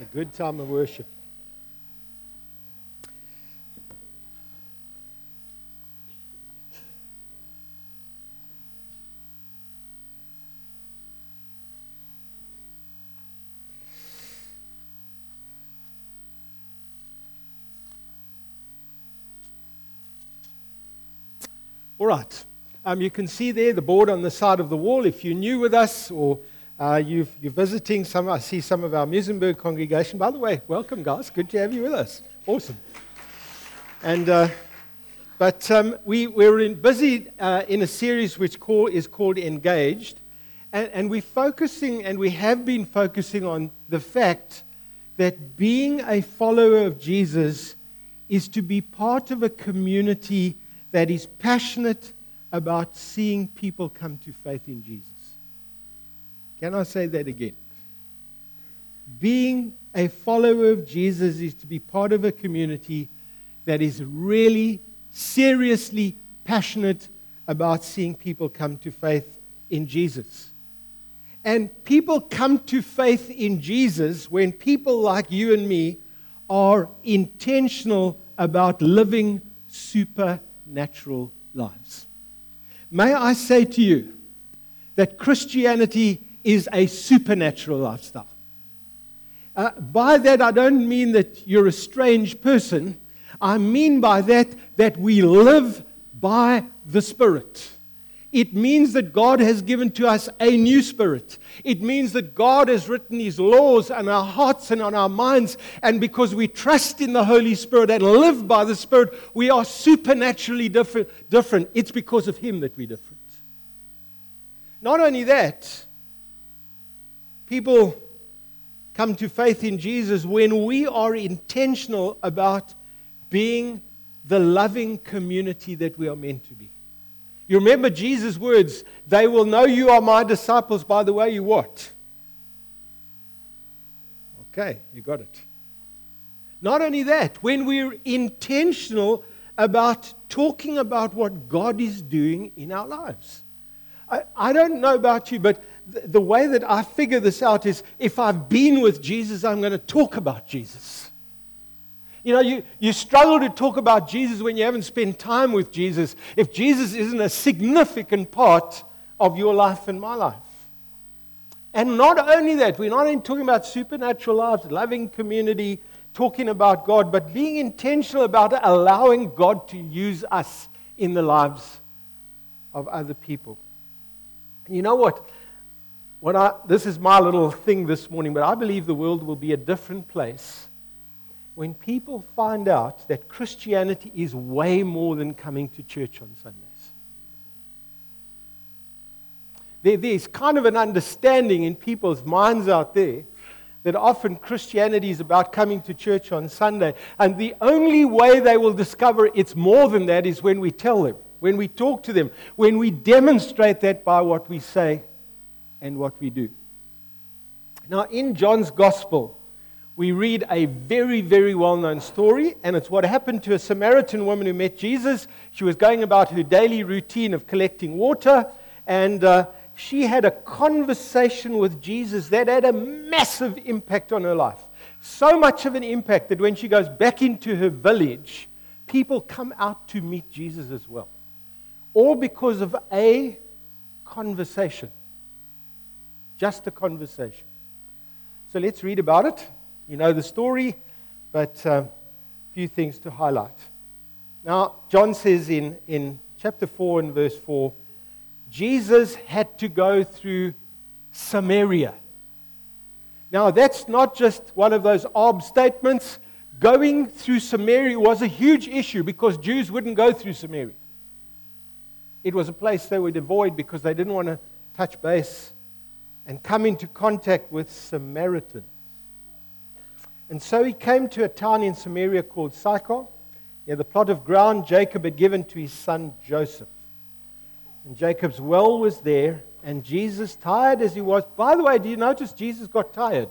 A good time of worship. All right. Um, you can see there the board on the side of the wall. If you're new with us or uh, you are visiting some, I see some of our Muizenberg congregation. By the way, welcome, guys. Good to have you with us. Awesome. And, uh, but um, we, we're in, busy uh, in a series which call, is called Engaged. And, and we're focusing, and we have been focusing on the fact that being a follower of Jesus is to be part of a community that is passionate about seeing people come to faith in Jesus. Can I say that again? Being a follower of Jesus is to be part of a community that is really, seriously passionate about seeing people come to faith in Jesus. And people come to faith in Jesus when people like you and me are intentional about living supernatural lives. May I say to you that Christianity is a supernatural lifestyle. Uh, by that, I don't mean that you're a strange person. I mean by that that we live by the Spirit. It means that God has given to us a new spirit. It means that God has written His laws on our hearts and on our minds. And because we trust in the Holy Spirit and live by the Spirit, we are supernaturally different. different. It's because of Him that we're different. Not only that, people come to faith in Jesus when we are intentional about being the loving community that we are meant to be. You remember Jesus' words, they will know you are my disciples by the way you what? Okay, you got it. Not only that, when we're intentional about talking about what God is doing in our lives. I, I don't know about you, but the, way that I figure this out is if I've been with Jesus, I'm going to talk about Jesus. You know, you, you struggle to talk about Jesus when you haven't spent time with Jesus, if Jesus isn't a significant part of your life and my life. And not only that, we're not only talking about supernatural lives, loving community, talking about God, but being intentional about allowing God to use us in the lives of other people. You know what? When I, this is my little thing this morning, but I believe the world will be a different place when people find out that Christianity is way more than coming to church on Sundays. There, there's kind of an understanding in people's minds out there that often Christianity is about coming to church on Sunday. And the only way they will discover it's more than that is when we tell them, when we talk to them, when we demonstrate that by what we say and what we do. Now, in John's Gospel, we read a very, very well known story, and it's what happened to a Samaritan woman who met Jesus. She was going about her daily routine of collecting water, and uh, she had a conversation with Jesus that had a massive impact on her life. So much of an impact that when she goes back into her village, people come out to meet Jesus as well. All because of a conversation. Just a conversation. So let's read about it. You know the story, but a um, few things to highlight. Now, John says in, in chapter 4 and verse 4 Jesus had to go through Samaria. Now, that's not just one of those ob statements. Going through Samaria was a huge issue because Jews wouldn't go through Samaria. It was a place they would avoid because they didn't want to touch base and come into contact with Samaritans. And so he came to a town in Samaria called Sychar, near the plot of ground Jacob had given to his son Joseph. And Jacob's well was there, and Jesus, tired as he was, by the way, do you notice Jesus got tired?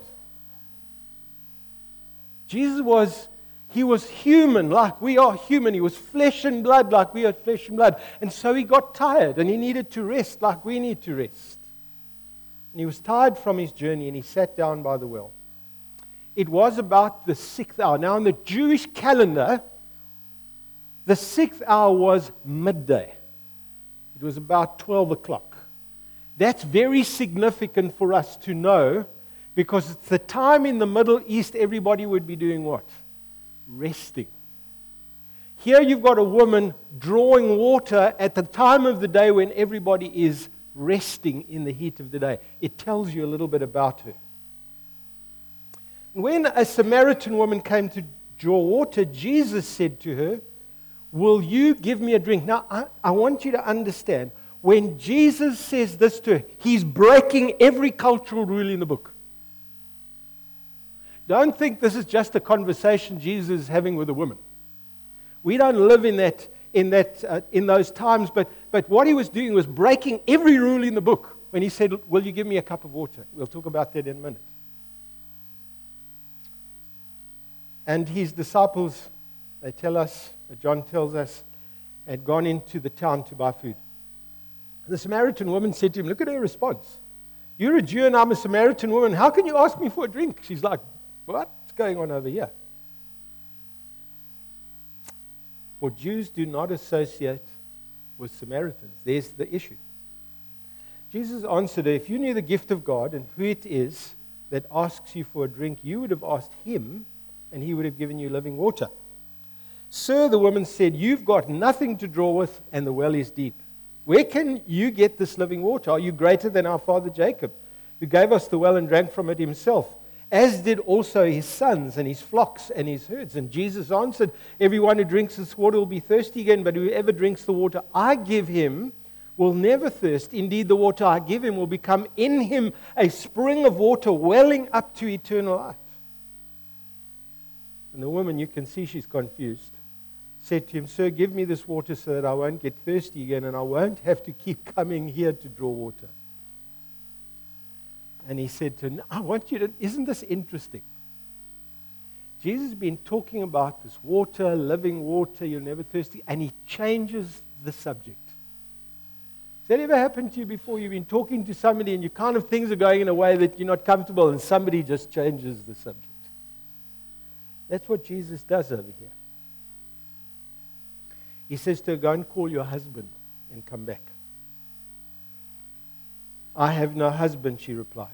Jesus was, he was human like we are human. He was flesh and blood like we are flesh and blood. And so he got tired, and he needed to rest like we need to rest. And he was tired from his journey, and he sat down by the well. it was about the sixth hour. Now, in the Jewish calendar, the sixth hour was midday. It was about 12 o'clock. That's very significant for us to know because it's the time in the Middle East everybody would be doing what? Resting. Here you've got a woman drawing water at the time of the day when everybody is resting in the heat of the day. It tells you a little bit about her. When a Samaritan woman came to draw water, Jesus said to her, Will you give me a drink? Now, I, I want you to understand when Jesus says this to her, he's breaking every cultural rule in the book. Don't think this is just a conversation Jesus is having with a woman. We don't live in, that, in, that, uh, in those times, but, but what he was doing was breaking every rule in the book when he said, Will you give me a cup of water? We'll talk about that in a minute. And his disciples, they tell us, John tells us, had gone into the town to buy food. The Samaritan woman said to him, Look at her response. You're a Jew and I'm a Samaritan woman. How can you ask me for a drink? She's like, What's going on over here? For Jews do not associate with Samaritans. There's the issue. Jesus answered her, If you knew the gift of God and who it is that asks you for a drink, you would have asked him, and he would have given you living water. Sir, the woman said, You've got nothing to draw with, and the well is deep. Where can you get this living water? Are you greater than our father Jacob, who gave us the well and drank from it himself, as did also his sons and his flocks and his herds? And Jesus answered, Everyone who drinks this water will be thirsty again, but whoever drinks the water I give him will never thirst. Indeed, the water I give him will become in him a spring of water welling up to eternal life. And the woman, you can see she's confused said to him, Sir, give me this water so that I won't get thirsty again and I won't have to keep coming here to draw water. And he said to him, I want you to, isn't this interesting? Jesus has been talking about this water, living water, you're never thirsty, and he changes the subject. Has that ever happened to you before? You've been talking to somebody and you kind of things are going in a way that you're not comfortable, and somebody just changes the subject. That's what Jesus does over here. He says to her, Go and call your husband and come back. I have no husband, she replied.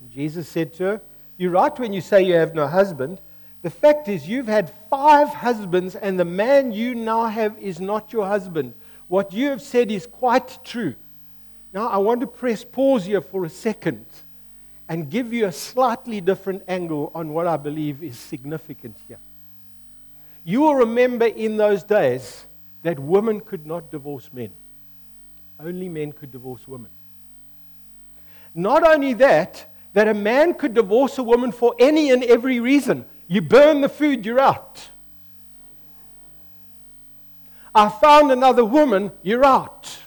And Jesus said to her, You're right when you say you have no husband. The fact is, you've had five husbands, and the man you now have is not your husband. What you have said is quite true. Now, I want to press pause here for a second and give you a slightly different angle on what I believe is significant here. You will remember in those days that women could not divorce men, only men could divorce women. Not only that, that a man could divorce a woman for any and every reason. You burn the food, you're out. I found another woman, you're out.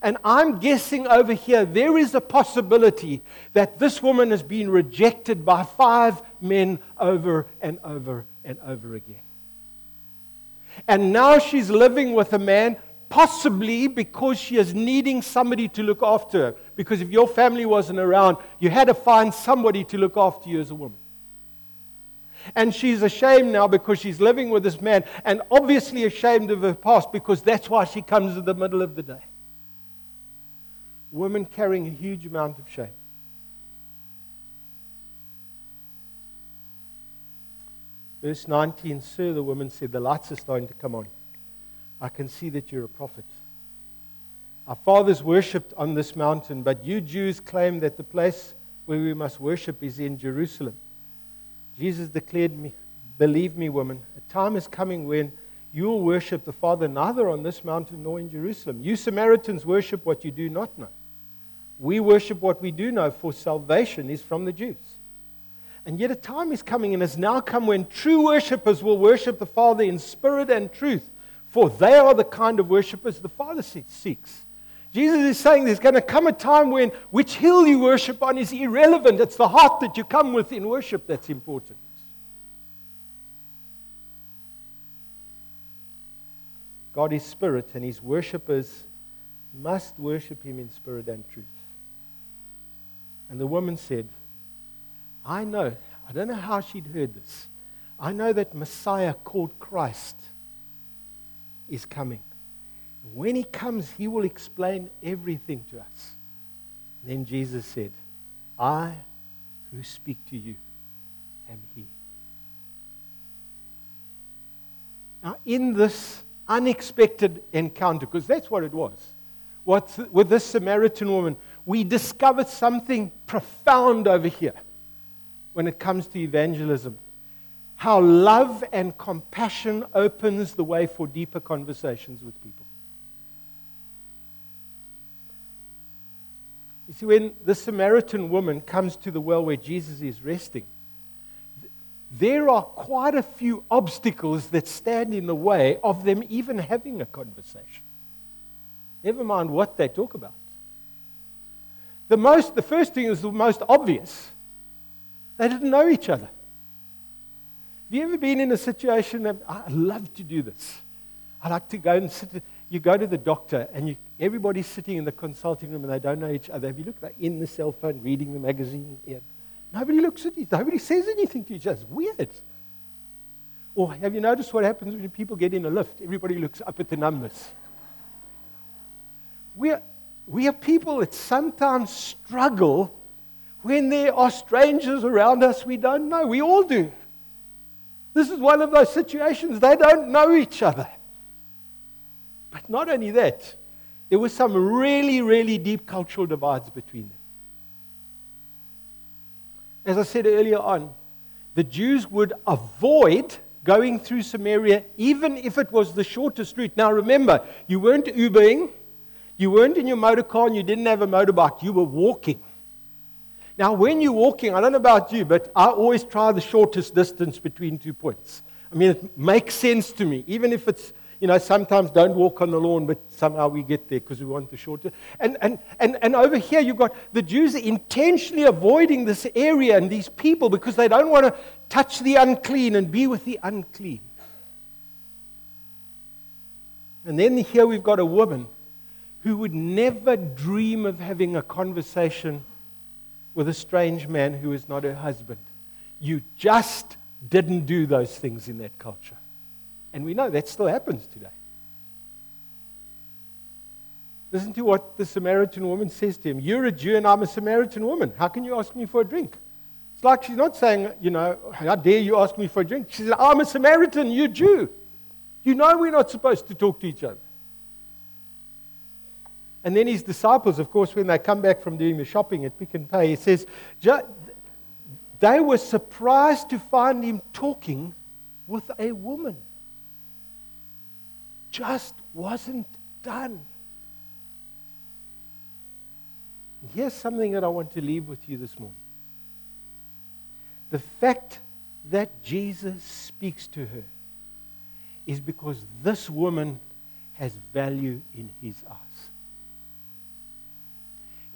And I'm guessing over here there is a possibility that this woman has been rejected by five men over and over and over again. And now she's living with a man, possibly because she is needing somebody to look after her. Because if your family wasn't around, you had to find somebody to look after you as a woman. And she's ashamed now because she's living with this man, and obviously ashamed of her past because that's why she comes in the middle of the day. Women carrying a huge amount of shame. Verse 19 Sir, the woman said, The lights are starting to come on. I can see that you're a prophet. Our fathers worshipped on this mountain, but you Jews claim that the place where we must worship is in Jerusalem. Jesus declared me, Believe me, woman, a time is coming when you will worship the Father neither on this mountain nor in Jerusalem. You Samaritans worship what you do not know. We worship what we do know, for salvation is from the Jews. And yet a time is coming and has now come when true worshippers will worship the Father in spirit and truth, for they are the kind of worshippers the Father seeks. Jesus is saying there's going to come a time when which hill you worship on is irrelevant. It's the heart that you come with in worship that's important. God is spirit, and his worshippers must worship him in spirit and truth. And the woman said, I know, I don't know how she'd heard this. I know that Messiah called Christ is coming. When he comes, he will explain everything to us. then Jesus said, I who speak to you am he. Now, in this unexpected encounter, because that's what it was, what, with this Samaritan woman, we discovered something profound over here when it comes to evangelism. How love and compassion opens the way for deeper conversations with people. You see, when the Samaritan woman comes to the well where Jesus is resting, there are quite a few obstacles that stand in the way of them even having a conversation. Never mind what they talk about. The, most, the first thing is the most obvious. They didn't know each other. Have you ever been in a situation that ah, I love to do this? I like to go and sit. You go to the doctor and you, everybody's sitting in the consulting room and they don't know each other. Have you looked? They're in the cell phone reading the magazine. Yeah. Nobody looks at each Nobody says anything to each other. It's weird. Or have you noticed what happens when people get in a lift? Everybody looks up at the numbers. We're, we are people that sometimes struggle when there are strangers around us we don't know. We all do. This is one of those situations. They don't know each other. But not only that, there were some really, really deep cultural divides between them. As I said earlier on, the Jews would avoid going through Samaria even if it was the shortest route. Now remember, you weren't Ubering, you weren't in your motor car, and you didn't have a motorbike, you were walking. Now, when you're walking, I don't know about you, but I always try the shortest distance between two points. I mean, it makes sense to me, even if it's you know, sometimes don't walk on the lawn, but somehow we get there because we want the shorter. And, and, and, and over here, you've got the Jews intentionally avoiding this area and these people because they don't want to touch the unclean and be with the unclean. And then here we've got a woman who would never dream of having a conversation with a strange man who is not her husband. You just didn't do those things in that culture. And we know that still happens today. Listen to what the Samaritan woman says to him You're a Jew and I'm a Samaritan woman. How can you ask me for a drink? It's like she's not saying, you know, how dare you ask me for a drink? She says, I'm a Samaritan, you're Jew. You know we're not supposed to talk to each other. And then his disciples, of course, when they come back from doing the shopping at Pick and Pay, he says, they were surprised to find him talking with a woman just wasn't done. Here's something that I want to leave with you this morning. The fact that Jesus speaks to her is because this woman has value in his eyes.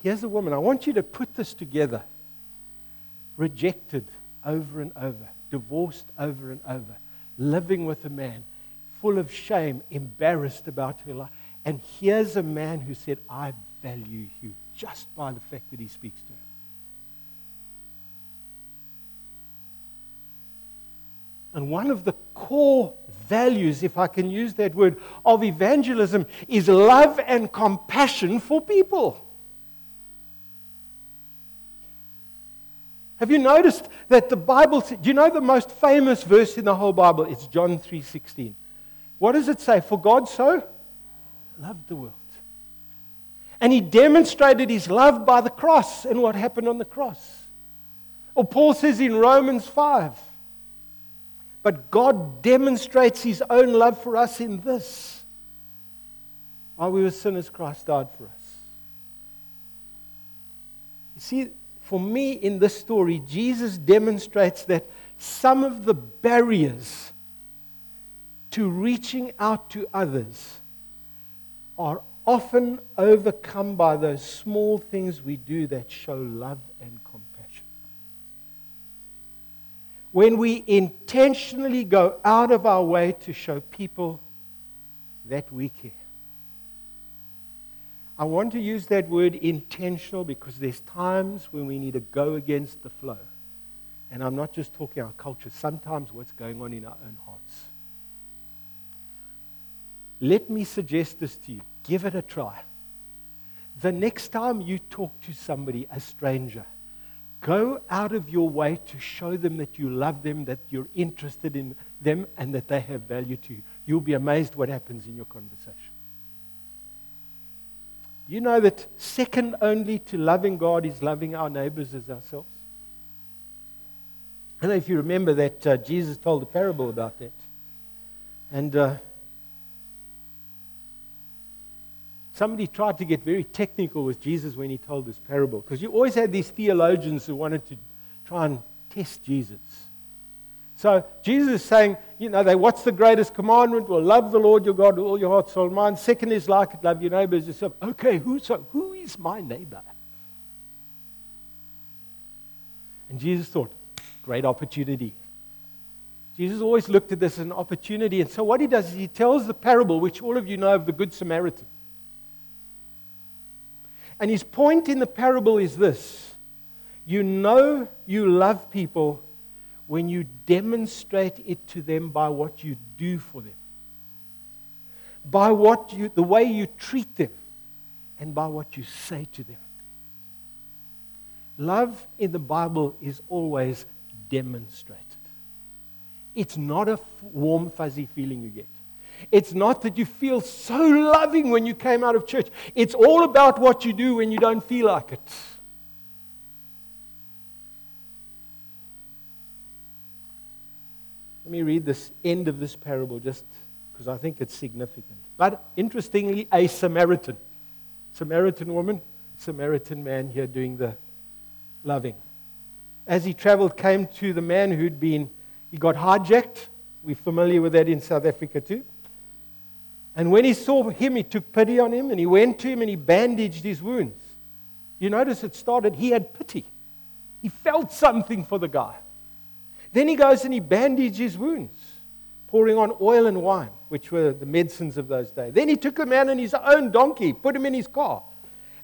Here's a woman. I want you to put this together. Rejected over and over, divorced over and over, living with a man full of shame, embarrassed about her life. And here's a man who said, I value you just by the fact that he speaks to her. And one of the core values, if I can use that word, of evangelism is love and compassion for people. Have you noticed that the Bible, do you know the most famous verse in the whole Bible? It's John 3:16. What does it say? For God so loved the world. And he demonstrated his love by the cross and what happened on the cross. Or Paul says in Romans 5 But God demonstrates his own love for us in this. While we were sinners, Christ died for us. You see, for me in this story, Jesus demonstrates that some of the barriers to reaching out to others are often overcome by those small things we do that show love and compassion. When we intentionally go out of our way to show people that we care. I want to use that word intentional because there's times when we need to go against the flow And I'm not just talking our culture, sometimes what's going on in our own hearts. Let me suggest this to you. Give it a try. The next time you talk to somebody, a stranger, go out of your way to show them that you love them, that you're interested in them, and that they have value to you. You'll be amazed what happens in your conversation. You know that second only to loving God is loving our neighbors as ourselves? I don't know if you remember that uh, Jesus told a parable about that. And uh, somebody tried to get very technical with Jesus when he told this parable because you always had these theologians who wanted to try and test Jesus. So Jesus is saying, you know, they, what's the greatest commandment? Well, love the Lord your God with all your heart, soul, and mind. Second is like it, love your neighbor as yourself. Okay, who, so, who is my neighbor? And Jesus thought, great opportunity. Jesus always looked at this as an opportunity. And so what he does is he tells the parable, which all of you know of the Good Samaritan. And his point in the parable is this you know you love people when you demonstrate it to them by what you do for them, by what you, the way you treat them, and by what you say to them. Love in the Bible is always demonstrated. It's not a warm, fuzzy feeling you get. It's not that you feel so loving when you came out of church. It's all about what you do when you don't feel like it. Let me read this end of this parable just because I think it's significant. But interestingly, a Samaritan, Samaritan woman, Samaritan man here doing the loving. As he traveled, came to the man who'd been, he got hijacked. We're familiar with that in South Africa too. And when he saw him, he took pity on him and he went to him and he bandaged his wounds. You notice it started, he had pity. He felt something for the guy. Then he goes and he bandages his wounds, pouring on oil and wine, which were the medicines of those days. Then he took the man on his own donkey, put him in his car,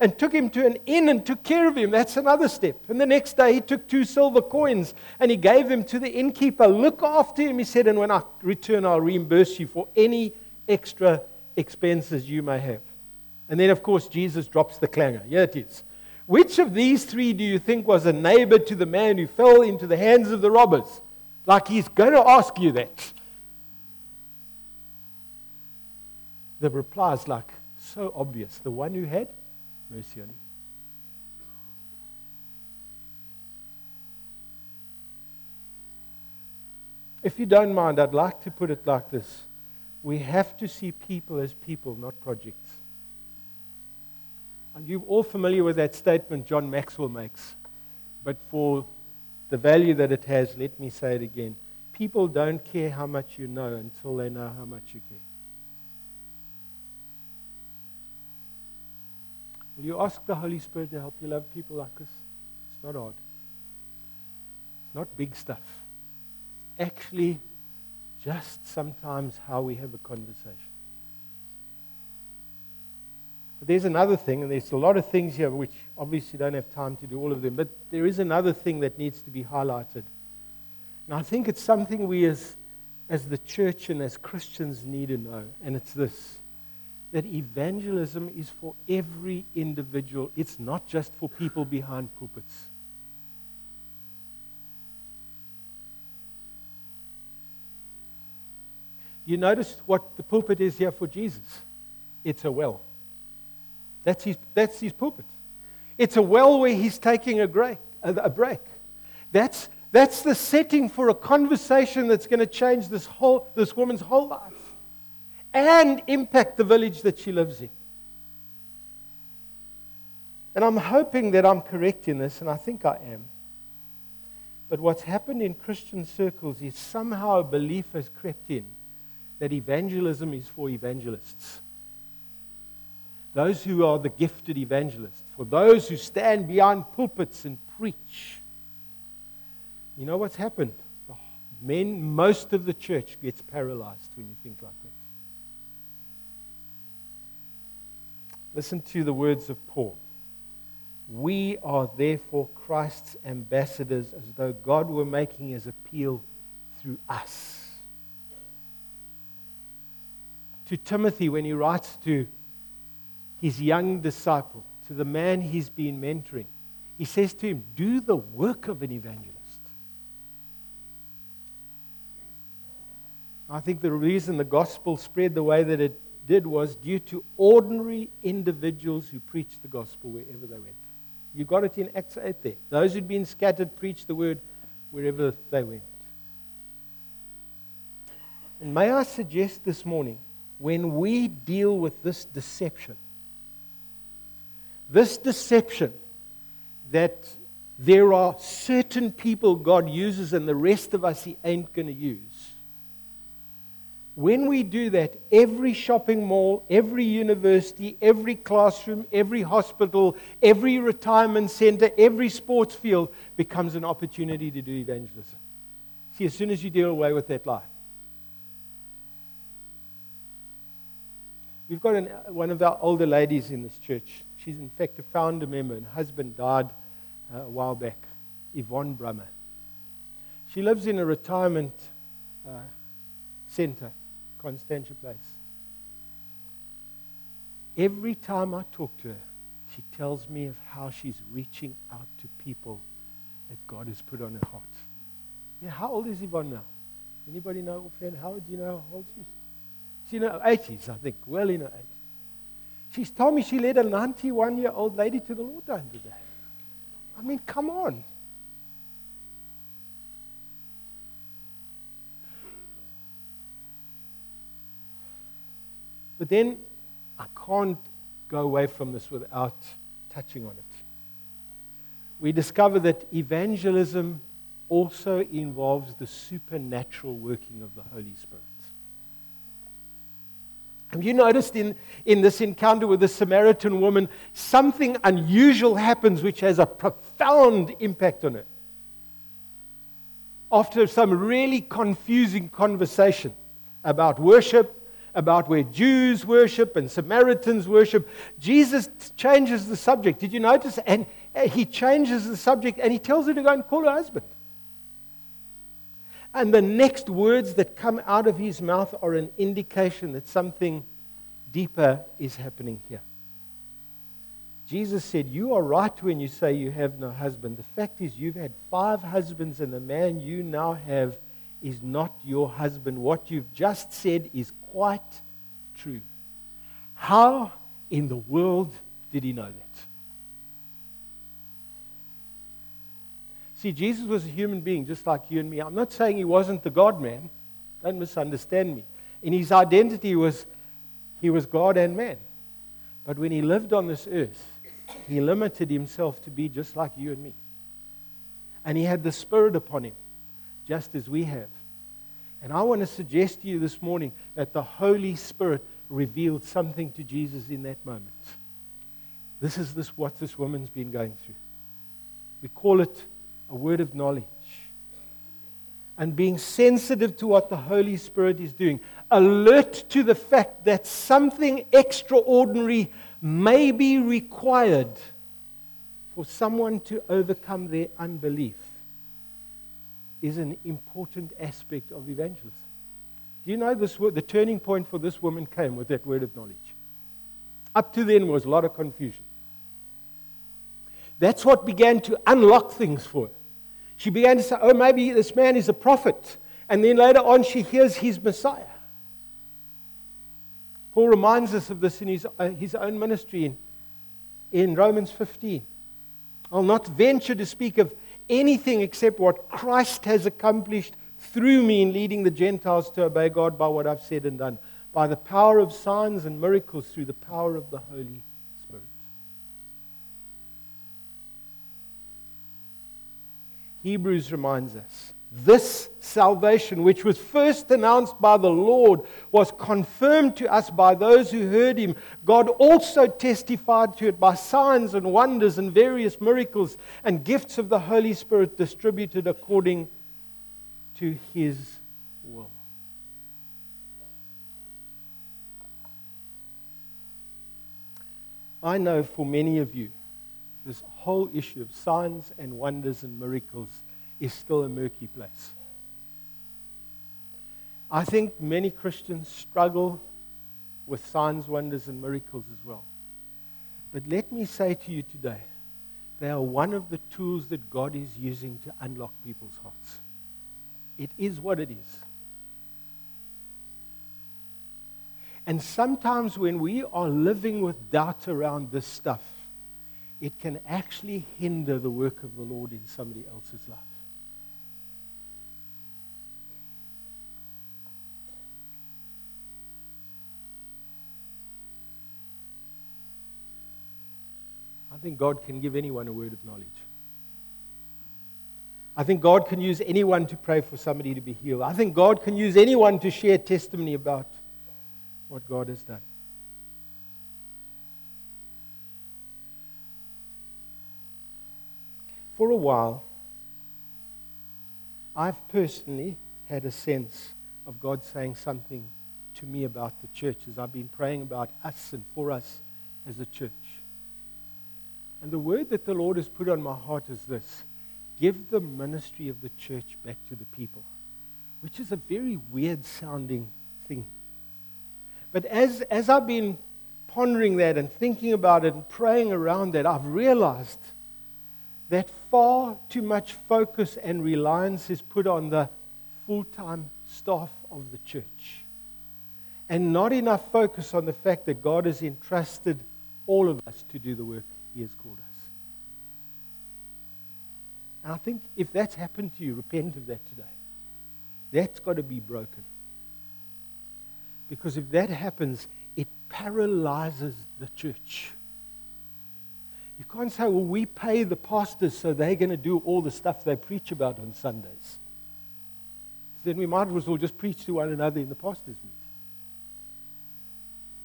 and took him to an inn and took care of him. That's another step. And the next day he took two silver coins and he gave them to the innkeeper. Look after him, he said, and when I return, I'll reimburse you for any extra expenses you may have. And then, of course, Jesus drops the clanger. Here it is. Which of these three do you think was a neighbor to the man who fell into the hands of the robbers? Like he's going to ask you that. The reply is like so obvious. The one who had mercy on him. If you don't mind, I'd like to put it like this. We have to see people as people, not projects. You're all familiar with that statement John Maxwell makes. But for the value that it has, let me say it again. People don't care how much you know until they know how much you care. Will you ask the Holy Spirit to help you love people like this? It's not hard. It's not big stuff. It's actually just sometimes how we have a conversation. But there's another thing, and there's a lot of things here which obviously don't have time to do all of them, but there is another thing that needs to be highlighted. And I think it's something we as, as the church and as Christians need to know, and it's this that evangelism is for every individual, it's not just for people behind pulpits. You notice what the pulpit is here for Jesus? It's a well. That's his, that's his pulpit. It's a well where he's taking a break. A break. That's, that's the setting for a conversation that's going to change this, whole, this woman's whole life and impact the village that she lives in. And I'm hoping that I'm correct in this, and I think I am. But what's happened in Christian circles is somehow a belief has crept in that evangelism is for evangelists those who are the gifted evangelists, for those who stand behind pulpits and preach. You know what's happened? Men, most of the church gets paralyzed when you think like that. Listen to the words of Paul. We are therefore Christ's ambassadors, as though God were making his appeal through us. To Timothy, when he writes to his young disciple, to the man he's been mentoring, he says to him, Do the work of an evangelist. I think the reason the gospel spread the way that it did was due to ordinary individuals who preached the gospel wherever they went. You got it in Acts 8 there. Those who'd been scattered preached the word wherever they went. And may I suggest this morning, when we deal with this deception, this deception that there are certain people God uses and the rest of us He ain't going to use, when we do that, every shopping mall, every university, every classroom, every hospital, every retirement center, every sports field becomes an opportunity to do evangelism. See, as soon as you deal away with that lie. We've got an, one of our older ladies in this church. She's, in fact, a founder member, and husband died uh, a while back, Yvonne Brummer. She lives in a retirement uh, center Constantia Place. Every time I talk to her, she tells me of how she's reaching out to people that God has put on her heart. How old is Yvonne now? Anybody know offhand? How do you know how old she is? She's in her 80s, I think, well in her 80s. She's told me she led a 91 year old lady to the Lord the other day. I mean, come on. But then I can't go away from this without touching on it. We discover that evangelism also involves the supernatural working of the Holy Spirit. Have you noticed in, in this encounter with the Samaritan woman, something unusual happens which has a profound impact on her? After some really confusing conversation about worship about where Jews worship and Samaritans worship. Jesus changes the subject. Did you notice? And uh, he changes the subject and he tells her to go and call her husband. And the next words that come out of his mouth are an indication that something deeper is happening here. Jesus said, You are right when you say you have no husband. The fact is, you've had five husbands, and the man you now have is not your husband. What you've just said is quite true. How in the world did he know that? See, Jesus was a human being just like you and me. I'm not saying he wasn't the God man. Don't misunderstand me. In his identity was he was God and man. But when he lived on this earth, he limited himself to be just like you and me. And he had the Spirit upon him, just as we have. And I want to suggest to you this morning that the Holy Spirit revealed something to Jesus in that moment. This is this, what this woman's been going through. We call it a word of knowledge. And being sensitive to what the Holy Spirit is doing, alert to the fact that something extraordinary may be required for someone to overcome their unbelief is an important aspect of evangelism. Do you know this, the turning point for this woman came with that word of knowledge? Up to then was a lot of confusion. That's what began to unlock things for her. She began to say, oh, maybe this man is a prophet. And then later on, she hears he's Messiah. Paul reminds us of this in his, uh, his own ministry in, in Romans 15. I'll not venture to speak of anything except what Christ has accomplished through me in leading the Gentiles to obey God by what I've said and done, by the power of signs and miracles through the power of the Holy Spirit. Hebrews reminds us this salvation, which was first announced by the Lord, was confirmed to us by those who heard him. God also testified to it by signs and wonders and various miracles and gifts of the Holy Spirit distributed according to his will. I know for many of you, this whole issue of signs and wonders and miracles is still a murky place. I think many Christians struggle with signs, wonders, and miracles as well. But let me say to you today, they are one of the tools that God is using to unlock people's hearts. It is what it is. And sometimes when we are living with doubt around this stuff, it can actually hinder the work of the Lord in somebody else's life. I think God can give anyone a word of knowledge. I think God can use anyone to pray for somebody to be healed. I think God can use anyone to share testimony about what God has done. For a while, I've personally had a sense of God saying something to me about the church as I've been praying about us and for us as a church. And the word that the Lord has put on my heart is this give the ministry of the church back to the people, which is a very weird sounding thing. But as, as I've been pondering that and thinking about it and praying around that, I've realized that far too much focus and reliance is put on the full time staff of the church. And not enough focus on the fact that God has entrusted all of us to do the work he has called us. And I think if that's happened to you, repent of that today. That's got to be broken. Because if that happens, it paralyzes the church. You can't say, well, we pay the pastors so they're going to do all the stuff they preach about on Sundays. Then we might as well just preach to one another in the pastors' meeting.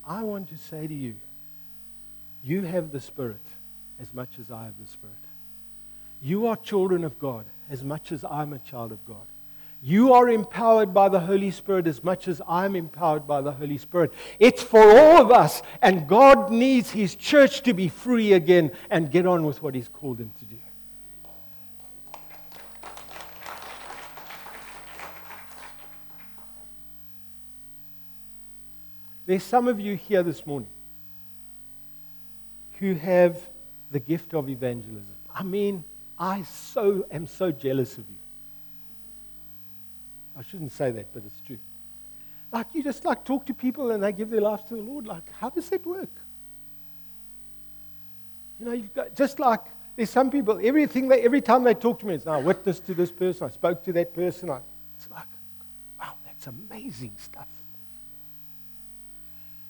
I want to say to you, you have the Spirit as much as I have the Spirit. You are children of God as much as I'm a child of God. You are empowered by the Holy Spirit as much as I'm empowered by the Holy Spirit. It's for all of us, and God needs His church to be free again and get on with what He's called them to do. There's some of you here this morning who have the gift of evangelism. I mean, I so am so jealous of you. I shouldn't say that, but it's true. Like you just like talk to people and they give their lives to the Lord. Like, how does that work? You know, you've got just like there's some people, everything they, every time they talk to me, it's now I witnessed to this person, I spoke to that person. I, it's like, wow, that's amazing stuff.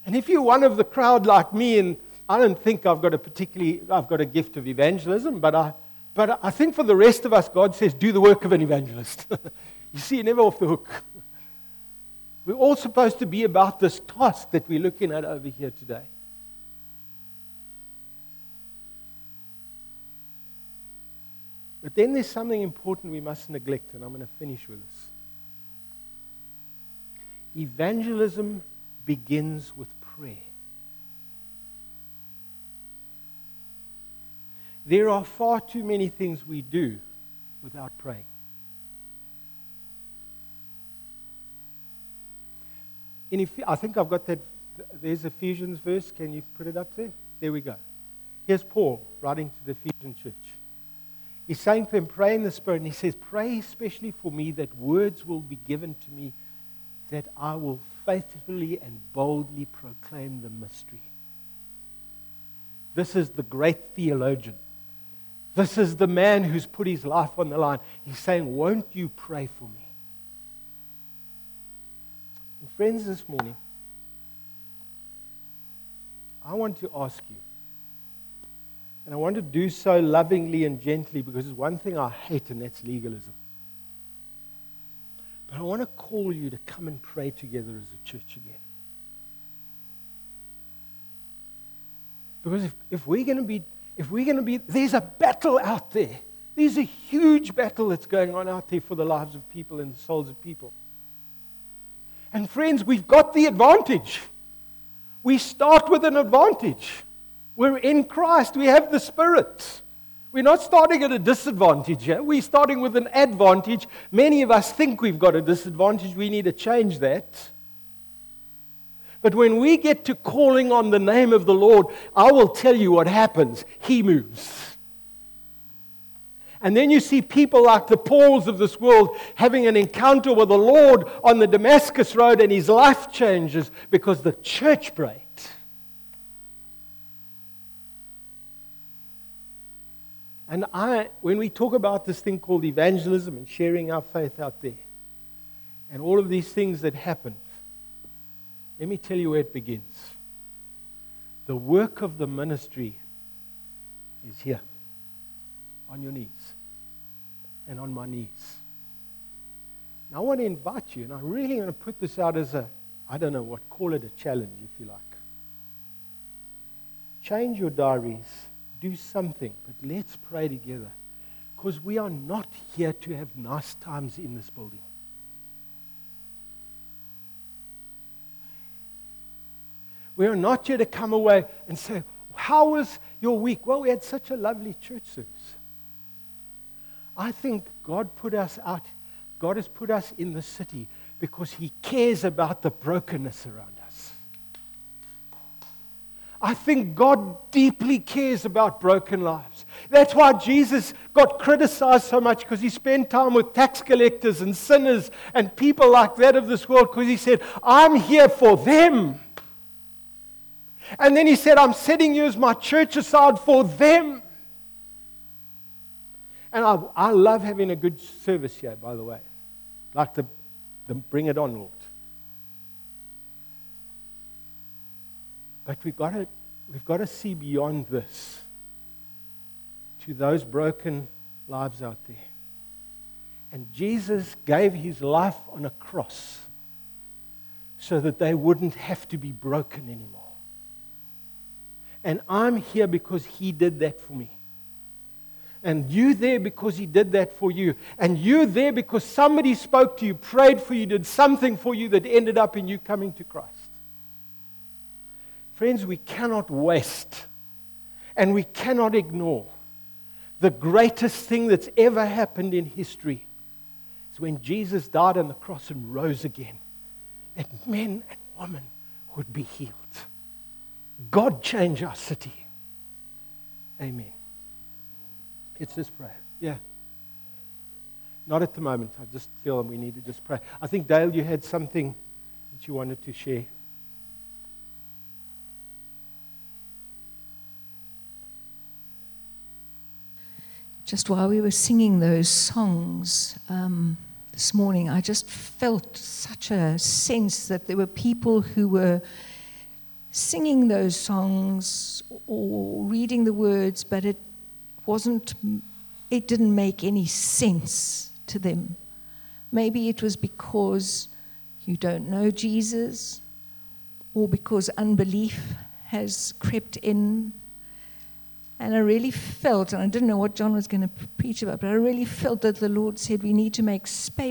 And if you're one of the crowd like me, and I don't think I've got a particularly, I've got a gift of evangelism, but I, but I think for the rest of us, God says, do the work of an evangelist. you see, you're never off the hook. We're all supposed to be about this task that we're looking at over here today. But then there's something important we must neglect, and I'm going to finish with this. Evangelism begins with prayer. There are far too many things we do without praying. In I think I've got that. There's Ephesians verse. Can you put it up there? There we go. Here's Paul writing to the Ephesian church. He's saying to them, Pray in the Spirit. And he says, Pray especially for me that words will be given to me that I will faithfully and boldly proclaim the mystery. This is the great theologian this is the man who's put his life on the line. He's saying, Won't you pray for me? Friends, this morning, I want to ask you, and I want to do so lovingly and gently because there's one thing I hate, and that's legalism. But I want to call you to come and pray together as a church again. Because if, if we're going to be if we're going to be, there's a battle out there. There's a huge battle that's going on out there for the lives of people and the souls of people. And friends, we've got the advantage. We start with an advantage. We're in Christ, we have the Spirit. We're not starting at a disadvantage here. We're starting with an advantage. Many of us think we've got a disadvantage. We need to change that. But when we get to calling on the name of the Lord, I will tell you what happens. He moves. And then you see people like the Pauls of this world having an encounter with the Lord on the Damascus Road, and his life changes because the church breaks. And I, when we talk about this thing called evangelism and sharing our faith out there, and all of these things that happen, let me tell you where it begins. The work of the ministry is here, on your knees, and on my knees. Now, I want to invite you, and I really want to put this out as a, I don't know what, call it a challenge if you like. Change your diaries do something, but let's pray together. Because we are not here to have nice times in this building. We are not here to come away and say, How was your week? Well, we had such a lovely church service. I think God put us out, God has put us in the city because He cares about the brokenness around us. I think God deeply cares about broken lives. That's why Jesus got criticized so much because he spent time with tax collectors and sinners and people like that of this world because he said, I'm here for them. And then he said, I'm setting you as my church aside for them. And I, I love having a good service here, by the way. Like the, the bring it on, Lord. But we've got to, we've got to see beyond this to those broken lives out there. And Jesus gave his life on a cross so that they wouldn't have to be broken anymore. And I'm here because he did that for me. And you there because he did that for you. And you there because somebody spoke to you, prayed for you, did something for you that ended up in you coming to Christ. Friends, we cannot waste and we cannot ignore the greatest thing that's ever happened in history is when Jesus died on the cross and rose again, that men and women would be healed. God change our city. Amen. It's this prayer. Yeah. Not at the moment. I just feel we need to just pray. I think, Dale, you had something that you wanted to share. just while we were singing those songs um, this morning, I just felt such a sense that there were people who were singing those songs or reading the words, but it wasn't, it didn't make any sense to them. Maybe it was because you don't know Jesus or because unbelief has crept in and I really felt, and I didn't know what John was going to preach about, but I really felt that the Lord said we need to make space